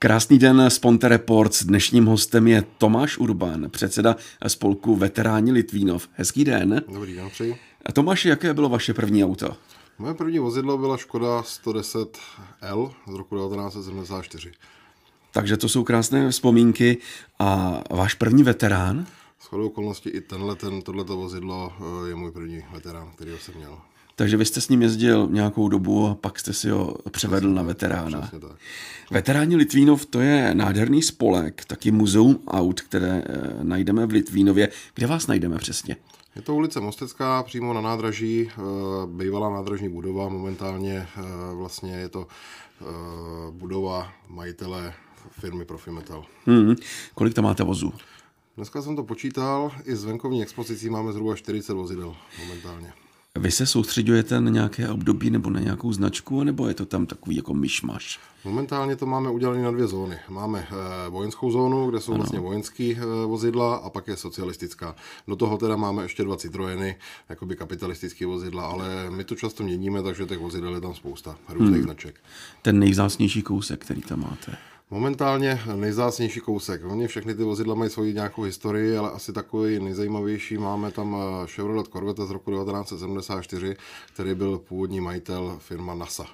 Krásný den z Ponte Reports. Dnešním hostem je Tomáš Urban, předseda spolku Veteráni Litvínov. Hezký den. Dobrý den, přeji. A Tomáš, jaké bylo vaše první auto? Moje první vozidlo byla Škoda 110L z roku 1974. Takže to jsou krásné vzpomínky. A váš první veterán? S chodou okolností i tenhle, ten, tohleto vozidlo eh, je můj první veterán, který jsem měl. Takže vy jste s ním jezdil nějakou dobu a pak jste si ho převedl na veterána. Přesně tak. Veteráni Litvínov to je nádherný spolek, taky muzeum aut, které eh, najdeme v Litvínově. Kde vás najdeme přesně? Je to ulice Mostecká, přímo na nádraží, eh, bývalá nádražní budova, momentálně eh, vlastně je to budova majitele firmy Profimetal. Hmm. Kolik tam máte vozů? Dneska jsem to počítal, i z venkovní expozicí máme zhruba 40 vozidel momentálně. Vy se soustředujete na nějaké období nebo na nějakou značku, nebo je to tam takový jako myšmaš? Momentálně to máme udělané na dvě zóny. Máme e, vojenskou zónu, kde jsou ano. vlastně vojenské e, vozidla a pak je socialistická. Do toho teda máme ještě dva Citroeny, jakoby kapitalistické vozidla, ale my to často měníme, takže těch vozidel je tam spousta různých hmm. značek. Ten nejvzácnější kousek, který tam máte? Momentálně nejzácnější kousek. Oni všechny ty vozidla mají svoji nějakou historii, ale asi takový nejzajímavější máme tam eh, Chevrolet Corvette z roku 1974, který byl původní majitel firma NASA.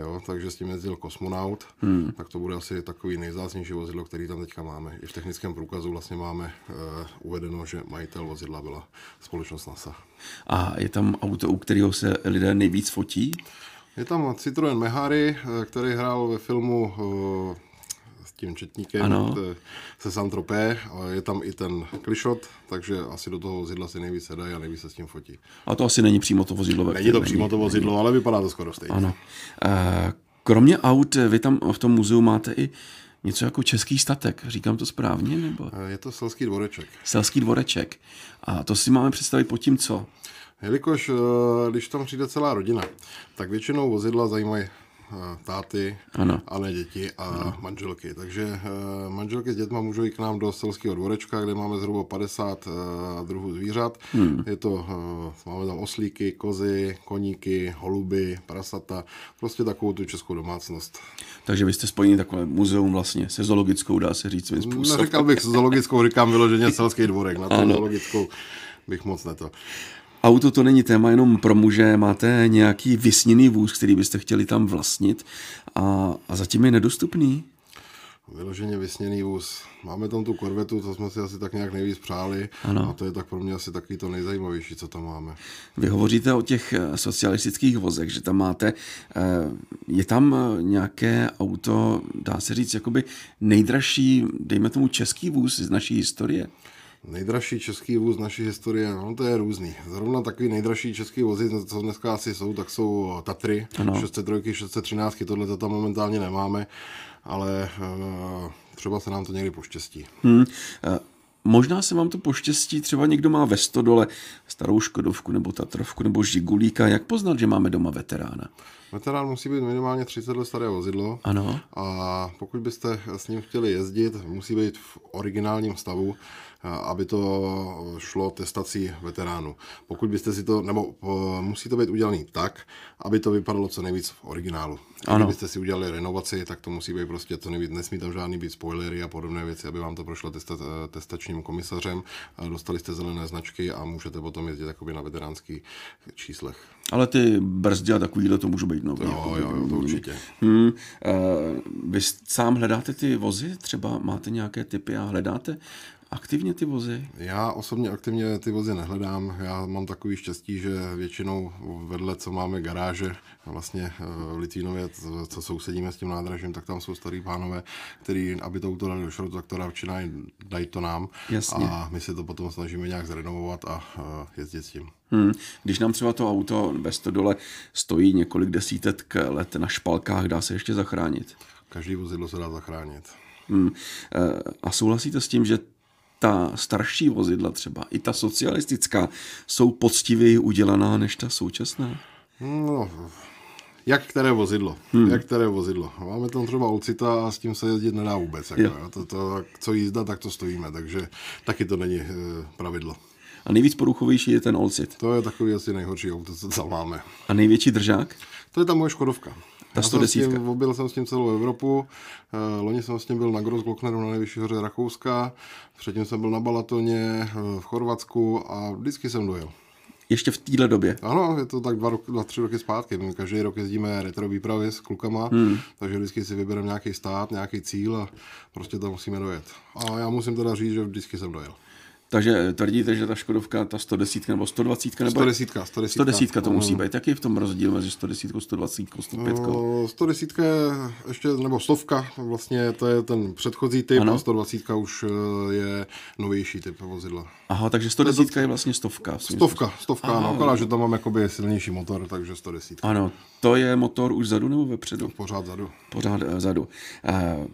Jo, takže s tím jezdil kosmonaut, hmm. tak to bude asi takový nejzácnější vozidlo, který tam teďka máme. I v technickém průkazu vlastně máme uh, uvedeno, že majitel vozidla byla společnost NASA. A je tam auto, u kterého se lidé nejvíc fotí? Je tam Citroen Mehari, eh, který hrál ve filmu tím četníkem ano. se Santropé, ale je tam i ten klišot, takže asi do toho vozidla si nejvíc sedají a nejvíc se s tím fotí. A to asi není přímo to vozidlo. Není to přímo to vozidlo, ale vypadá to skoro stejně. Ano. Eh, kromě aut, vy tam v tom muzeu máte i něco jako český statek. Říkám to správně? Nebo? Eh, je to selský dvoreček. Selský dvoreček. A to si máme představit pod tím, co? Jelikož eh, když tam přijde celá rodina, tak většinou vozidla zajímají táty, ano. a ne děti a ano. manželky. Takže eh, manželky s dětma můžou jít k nám do selského dvorečka, kde máme zhruba 50 eh, druhů zvířat. Hmm. Je to, eh, máme tam oslíky, kozy, koníky, holuby, prasata, prostě takovou tu českou domácnost. Takže vy jste spojení takové muzeum vlastně se zoologickou, dá se říct svým způsobem. Neříkal bych se zoologickou, říkám vyloženě selský dvorek, na to zoologickou bych moc neto. Auto to není téma jenom pro muže, máte nějaký vysněný vůz, který byste chtěli tam vlastnit a, a zatím je nedostupný? Vyloženě vysněný vůz. Máme tam tu korvetu, to jsme si asi tak nějak nejvíc přáli ano. a to je tak pro mě asi taky to nejzajímavější, co tam máme. Vy hovoříte o těch eh, socialistických vozech, že tam máte, eh, je tam eh, nějaké auto, dá se říct, jakoby nejdražší, dejme tomu český vůz z naší historie? Nejdražší český vůz naší historie, no to je různý. Zrovna takový nejdražší český vozy, co dneska asi jsou, tak jsou Tatry, ano. 603, 613, tohle to tam momentálně nemáme, ale uh, třeba se nám to někdy poštěstí. Hmm. Uh, možná se vám to poštěstí, třeba někdo má ve Stodole starou Škodovku nebo Tatrovku nebo Žigulíka. Jak poznat, že máme doma veterána? Veterán musí být minimálně 30 let staré vozidlo. Ano. A pokud byste s ním chtěli jezdit, musí být v originálním stavu aby to šlo testací veteránů. Pokud byste si to, nebo musí to být udělané tak, aby to vypadalo co nejvíc v originálu. Ano. Kdybyste si udělali renovaci, tak to musí být prostě co nejvíc, nesmí tam žádný být spoilery a podobné věci, aby vám to prošlo testa, testačním komisařem, dostali jste zelené značky a můžete potom jezdit jakoby na veteránských číslech. Ale ty brzdy a takovýhle to můžou být nové. Jo, jo, jo, to určitě. Hmm, uh, vy sám hledáte ty vozy? Třeba máte nějaké typy a hledáte aktivně ty vozy? Já osobně aktivně ty vozy nehledám. Já mám takový štěstí, že většinou vedle, co máme garáže, vlastně eh, v Litvínově, co sousedíme s tím nádražím, tak tam jsou starý pánové, který, aby to auto dali do šrotu, tak to radši dají to nám. Jasně. A my se to potom snažíme nějak zrenovovat a eh, jezdit s tím. Hmm. Když nám třeba to auto ve Stodole stojí několik desítek let na špalkách, dá se ještě zachránit? Každý vozidlo se dá zachránit. Hmm. Eh, a souhlasíte s tím, že ta starší vozidla třeba, i ta socialistická, jsou poctivěji udělaná než ta současná? No, jak které vozidlo? Hmm. Jak které vozidlo? Máme tam třeba Olcita a s tím se jezdit nedá vůbec. Jako, jo. To, to, co jízda, tak to stojíme, takže taky to není e, pravidlo. A nejvíc poruchovější je ten Olcit. To je takový asi nejhorší auto, co tam máme. A největší držák? To je ta moje Škodovka. Ta Já jsem s 110. tím, objel jsem s tím celou Evropu. Eh, Loni jsem s tím byl na Grossglockneru na nejvyšší hoře Rakouska. Předtím jsem byl na Balatoně eh, v Chorvatsku a vždycky jsem dojel. Ještě v téhle době. Ano, je to tak dva, roky, dva tři roky zpátky. My každý rok jezdíme retro výpravy s klukama, hmm. takže vždycky si vybereme nějaký stát, nějaký cíl a prostě tam musíme dojet. A já musím teda říct, že vždycky jsem dojel. Takže tvrdíte, že ta Škodovka, ta 110 nebo 120 nebo 110, 110. 110 to musí být. Jaký je v tom rozdíl mezi 110, 120, 105? No, 110 je ještě, nebo stovka, vlastně to je ten předchozí typ Ano. a 120 už eh, je novější typ vozidla. Aha, takže 110 je vlastně stovka. Stovka, stovka, Aha. no, akorát, že tam mám jakoby silnější motor, takže 110. Ano, to je motor už zadu nebo vepředu? Pořád zadu. Pořád eh, zadu. Eh,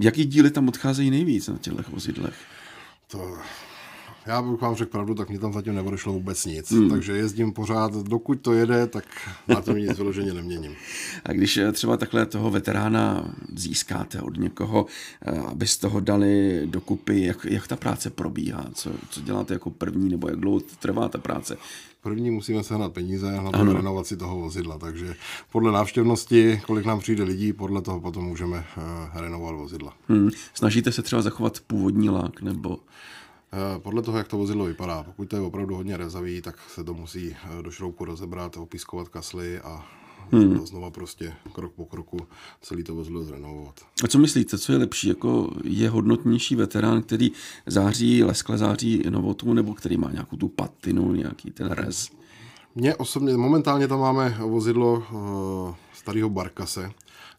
jaký díly tam odcházejí nejvíc na těchto vozidlech? To, já bych vám řekl pravdu, tak mě tam zatím neodešlo vůbec nic. Hmm. Takže jezdím pořád, dokud to jede, tak na tom nic vyloženě neměním. A když eh, třeba takhle toho veterána získáte od někoho, eh, abyste ho dali dokupy, jak, jak ta práce probíhá? Co, co děláte jako první, nebo jak dlouho trvá ta práce? První musíme sehnat peníze na tu renovaci toho vozidla, takže podle návštěvnosti, kolik nám přijde lidí, podle toho potom můžeme uh, renovovat vozidla. Hmm. Snažíte se třeba zachovat původní lák, nebo... Eh, Podle toho, jak to vozidlo vypadá, pokud to je opravdu hodně rezavý, tak se to musí eh, do šroubku rozebrat, opiskovat kasly a hmm. znova prostě krok po kroku celý to vozidlo zrenovovat. A co myslíte, co je lepší? Jako je hodnotnější veterán, který září, leskle září novotu, nebo který má nějakou tu patinu, nějaký ten rez? Mně osobně, momentálně tam máme vozidlo uh, starého Barkase.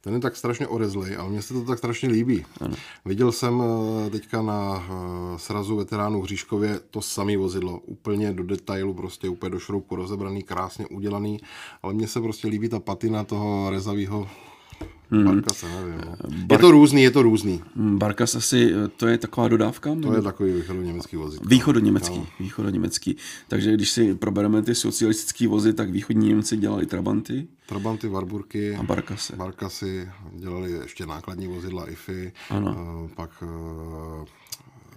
Ten je tak strašně orezlý, ale mně se to tak strašně líbí. Ano. Viděl jsem uh, teďka na uh, srazu veteránů v Hříškově to samé vozidlo. Úplně do detailu, prostě úplně do šroubku rozebraný, krásně udělaný, ale mně se prostě líbí ta patina toho rezavého hmm. Barkase, nevím. No. Je to různý, je to různý. Hmm, Barkas asi, eh, to je taková dodávka? To je takový východoněmecký vozidlo. Východoněmecký, no. východoněmecký. Takže když si probereme ty socialistické vozy, tak východní Němci dělali Trabanty Trabanty, Warburky, a Barkase. Barkasy, dělali ještě nákladní vozidla IFI, Ano. eh, pak eh,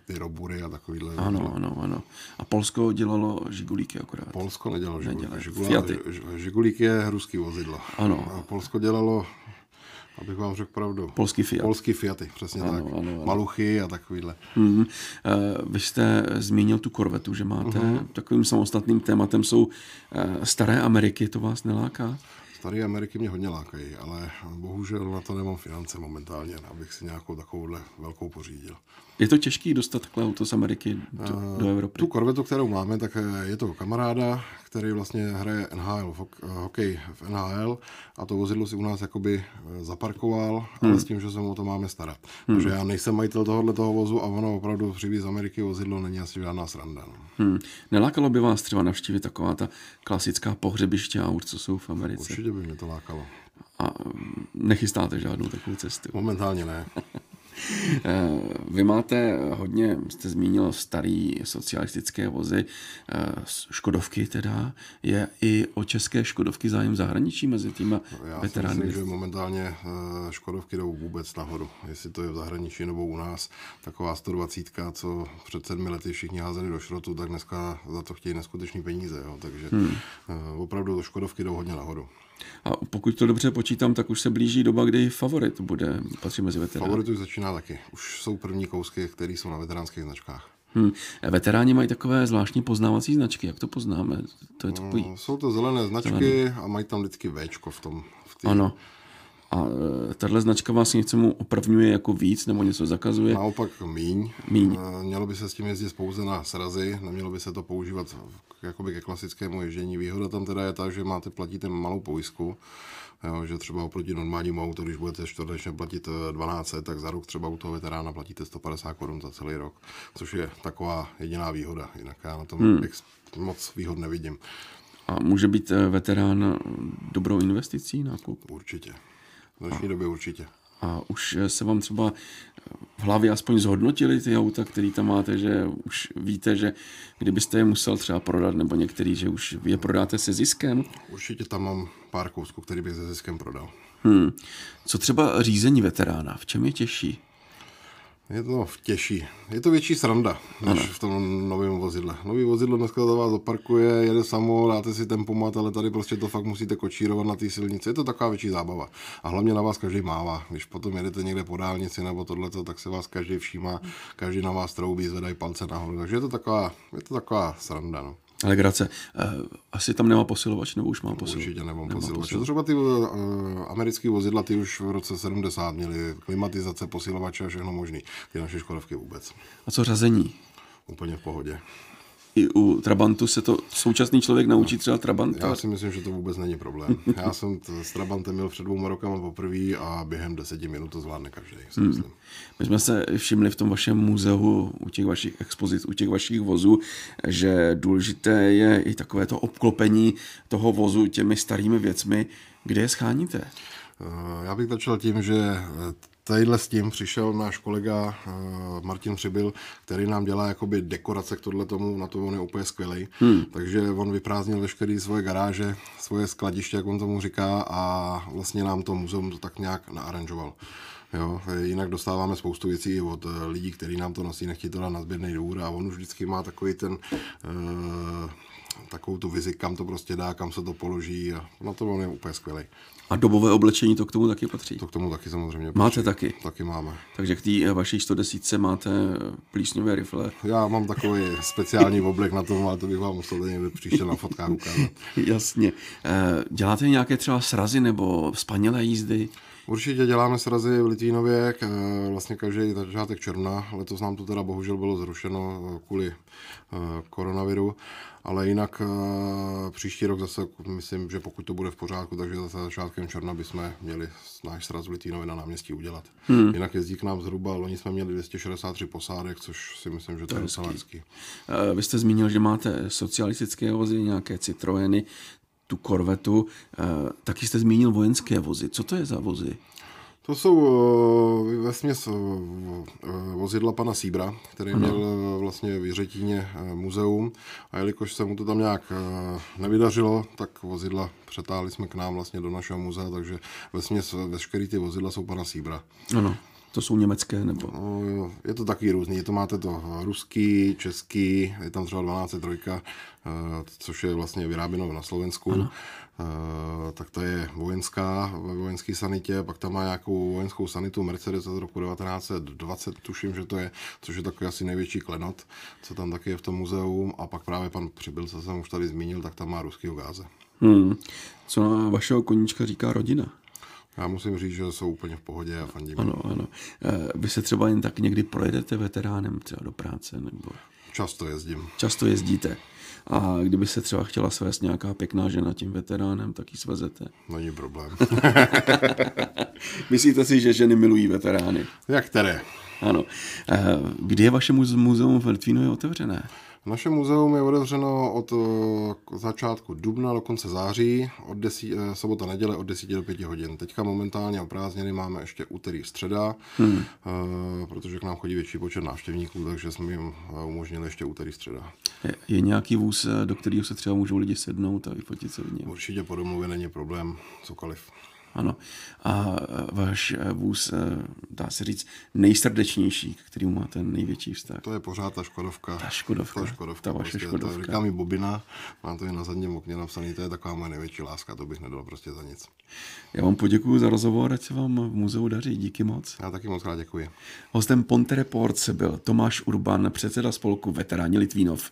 ty Robury a takovýhle. Ano, ano, ano. A Polsko dělalo žigulíky akorát. Polsko nedělalo Žigulík. Žigula, Fiaty. Žigulík je ruský vozidlo. Ano. A Polsko dělalo, abych vám řekl pravdu, Polský Fiat. polský Fiaty, přesně Ano, tak. ano, ano. Maluchy a takovýhle. Eh, Vy jste zmínil tu korvetu, že máte. Uh-huh. Takovým samostatným tématem jsou eh, staré Ameriky, to vás neláká? Staré Ameriky mě hodně lákají, ale bohužel na to nemám finance momentálně, abych si nějakou takovouhle velkou pořídil. Je to těžký dostat takhle auto z Ameriky do, do Evropy? Tu korvetu, kterou máme, tak eh, je to kamaráda, který vlastně hraje NHL, eh, hokej v NHL a to vozidlo si u nás jakoby eh, zaparkoval, hmm. ale s tím, že se mu o to máme starat. Hmm. Protože já nejsem majitel tohohle toho vozu a ono opravdu přivít z Ameriky vozidlo není asi žádná sranda. No. Hmm. Nelákalo by vás třeba navštívit taková ta klasická pohřebiště aut, co jsou v Americe? Určitě by mě to lákalo. A mm, nechystáte žádnou takovou cestu? Momentálně ne. Eh, Vy máte hodně, jste zmínil starý socialistické vozy, eh, Škodovky teda. Je i o české Škodovky zájem v zahraničí mezi těma Já si veterány? myslím, že momentálně eh, Škodovky jdou vůbec nahoru. Jestli to je v zahraničí nebo u nás, taková 120, co před sedmi lety všichni házeli do šrotu, tak dneska za to chtějí neskutečný peníze. Jo. Takže hmm. opravdu Škodovky jdou hodně nahoru. A pokud to dobře počítám, tak už se blíží doba, kdy favorit bude patří mezi veterány. Favorit už začíná taky. Už jsou první kousky, které jsou na veteránských značkách. Hmm. Veteráni mají takové zvláštní poznávací značky. Jak to poznáme? To je takový... No, jsou to zelené značky a mají tam vždycky Včko v tom. V tý... Ano. A e, tahle značka vás něčemu opravňuje jako víc nebo něco zakazuje? Naopak míň. Míň. Eh, Mělo by se s tím jezdit pouze na srazy, nemělo by se to používat jakoby ke klasickému ježdění. Výhoda tam teda je ta, že máte platíte malou pojistku, jo, že třeba oproti normálnímu autu, když budete čtvrtečně platit eh, 12, tak za rok třeba u toho veterána platíte 150 korun za celý rok, což je taková jediná výhoda. Jinak já na tom hmm. moc výhod nevidím. A může být e, veterán dobrou investicí nákup? Určitě. V dnešní době určitě. A už e, se vám třeba v hlavě aspoň zhodnotili ty auta, který tam máte, že už víte, že kdybyste je musel třeba prodat, nebo některý, že už je prodáte se ziskem. Určitě tam mám pár kousků, který bych se ziskem prodal. Hmm. Co třeba řízení veterána? V čem je těžší? Je to těžší. Je to větší sranda, než ano. v tom novém vozidle. Nový vozidlo dneska za vás zaparkuje, jede samo, dáte si tempomat, ale tady prostě to fakt musíte kočírovat na té silnici. Je to taková větší zábava. A hlavně na vás každý mává. Když potom jedete někde po dálnici nebo tohleto, tak se vás každý všímá, každý na vás troubí, zvedají palce nahoru. Takže je to taková, je to taková sranda. No. Legrace. Uh, asi tam nemá posilovač, nebo už má posilovač? Určitě nemá posilovač. Třeba ty uh, americké vozidla, ty už v roce 70 měly klimatizace, posilovače a všechno možný. Ty naše Škodovky vůbec. A co řazení? Úplně v pohodě i u Trabantu se to současný člověk naučí třeba Trabanta? Já si myslím, že to vůbec není problém. Já jsem t- s Trabantem měl před dvouma rokama poprvé a během deseti minut to zvládne každý, si hmm. myslím. My jsme se všimli v tom vašem muzeu, u těch vašich expozic, u těch vašich vozů, že důležité je i takové to obklopení toho vozu těmi starými věcmi. Kde je scháníte? Eh, já bych začal tím, že Tadyhle s tím přišel náš kolega uh, Martin Přibyl, který nám dělá jakoby dekorace k tohle tomu, na to on je úplně skvělý. Hmm. Takže on vyprázdnil veškeré svoje garáže, svoje skladiště, jak on tomu říká, a vlastně nám to muzeum to tak nějak naaranžoval. Jo, jinak dostáváme spoustu věcí od eh, lidí, kteří nám to nosí, nechtějí to dát na sběrný dvůr a on už vždycky má takový ten uh, takovou tu vizi, kam to prostě dá, kam se to položí a na to on je úplně skvělý. A dobové oblečení to k tomu taky patří? To k tomu taky samozřejmě patří. Máte taky? Taky máme. Takže k té vaší 110 máte plísňové rifle? Já mám takový speciální oblek na tom, ale to bych vám musel někde příště na fotkách ukázat. Jasně. Eh, děláte nějaké třeba srazy nebo spanělé jízdy? Určitě děláme srazy v Litvínově, vlastně každý začátek června. Letos nám to teda bohužel bylo zrušeno eh, kvůli eh, koronaviru, ale jinak eh, příští rok zase myslím, že pokud to bude v pořádku, takže zase začátkem června bychom měli náš sraz v Litvínově na náměstí udělat. Hmm. Jinak jezdí k nám zhruba, loni jsme měli 263 posádek, což si myslím, že to, to je docela hezký. Vy jste zmínil, že máte socialistické vozy, nějaké Citroeny, tu korvetu. Eh, taky jste zmínil vojenské vozy. Co to je za vozy? To jsou eh, ve směs eh, vozidla pana Síbra, který ano. měl vlastně v Jiřetíně muzeum a jelikož se mu to tam nějak nevydařilo, tak vozidla přetáhli jsme k nám vlastně do našeho muzea, takže ve směs veškerý ty vozidla jsou pana Síbra. Ano. To jsou německé nebo? No, je to taky různý. To máte to ruský, český, je tam třeba 12 eh, což je vlastně vyráběno na Slovensku. Ano. Uh, tak to je vojenská, ve vojenské sanitě, pak tam má nějakou vojenskou sanitu Mercedes z roku 1920, tuším, že to je, což je takový asi největší klenot, co tam taky je v tom muzeu. A pak právě pan Přibyl, co jsem už tady zmínil, tak tam má ruský gáze. Hmm. Co na vašeho koníčka říká rodina? Já musím říct, že jsou úplně v pohodě a fandím. Ano, ano. Eh, vy se třeba jen tak někdy projedete veteránem třeba do práce? Nebo... Často jezdím. Často jezdíte. A kdyby se třeba chtěla svést nějaká pěkná žena tím veteránem, tak ji svezete. Není problém. Myslíte si, že ženy milují veterány? Jak které? Ano. Eh, kdy je vaše muzeum v Litvínově otevřené? Naše muzeum je otevřeno od eh, začátku dubna do konce září, od desí, eh, sobota neděle od 10 do 5 hodin. Teďka momentálně oprázněny máme ještě úterý středa, hmm. Eh, protože k nám chodí větší počet návštěvníků, takže jsme jim umožnili ještě úterý středa. Je, je nějaký vůz, do kterého se třeba můžou lidi sednout a vyfotit se v něm? Určitě po domluvě není problém, cokoliv. Ano. A váš vůz, dá se říct, nejsrdečnější, k kterému máte největší vztah? To je pořád ta Škodovka. Ta Škodovka. Ta, škodovka, ta vaše prostě, Škodovka. To říká mi Bobina, mám to i na zadním okně napsaný, to je taková moje největší láska, to bych nedal prostě za nic. Já vám poděkuji za rozhovor, ať se vám v muzeu daří, díky moc. Já taky moc rád děkuji. Hostem Ponte Reports byl Tomáš Urban, předseda spolku Veteráni Litvínov.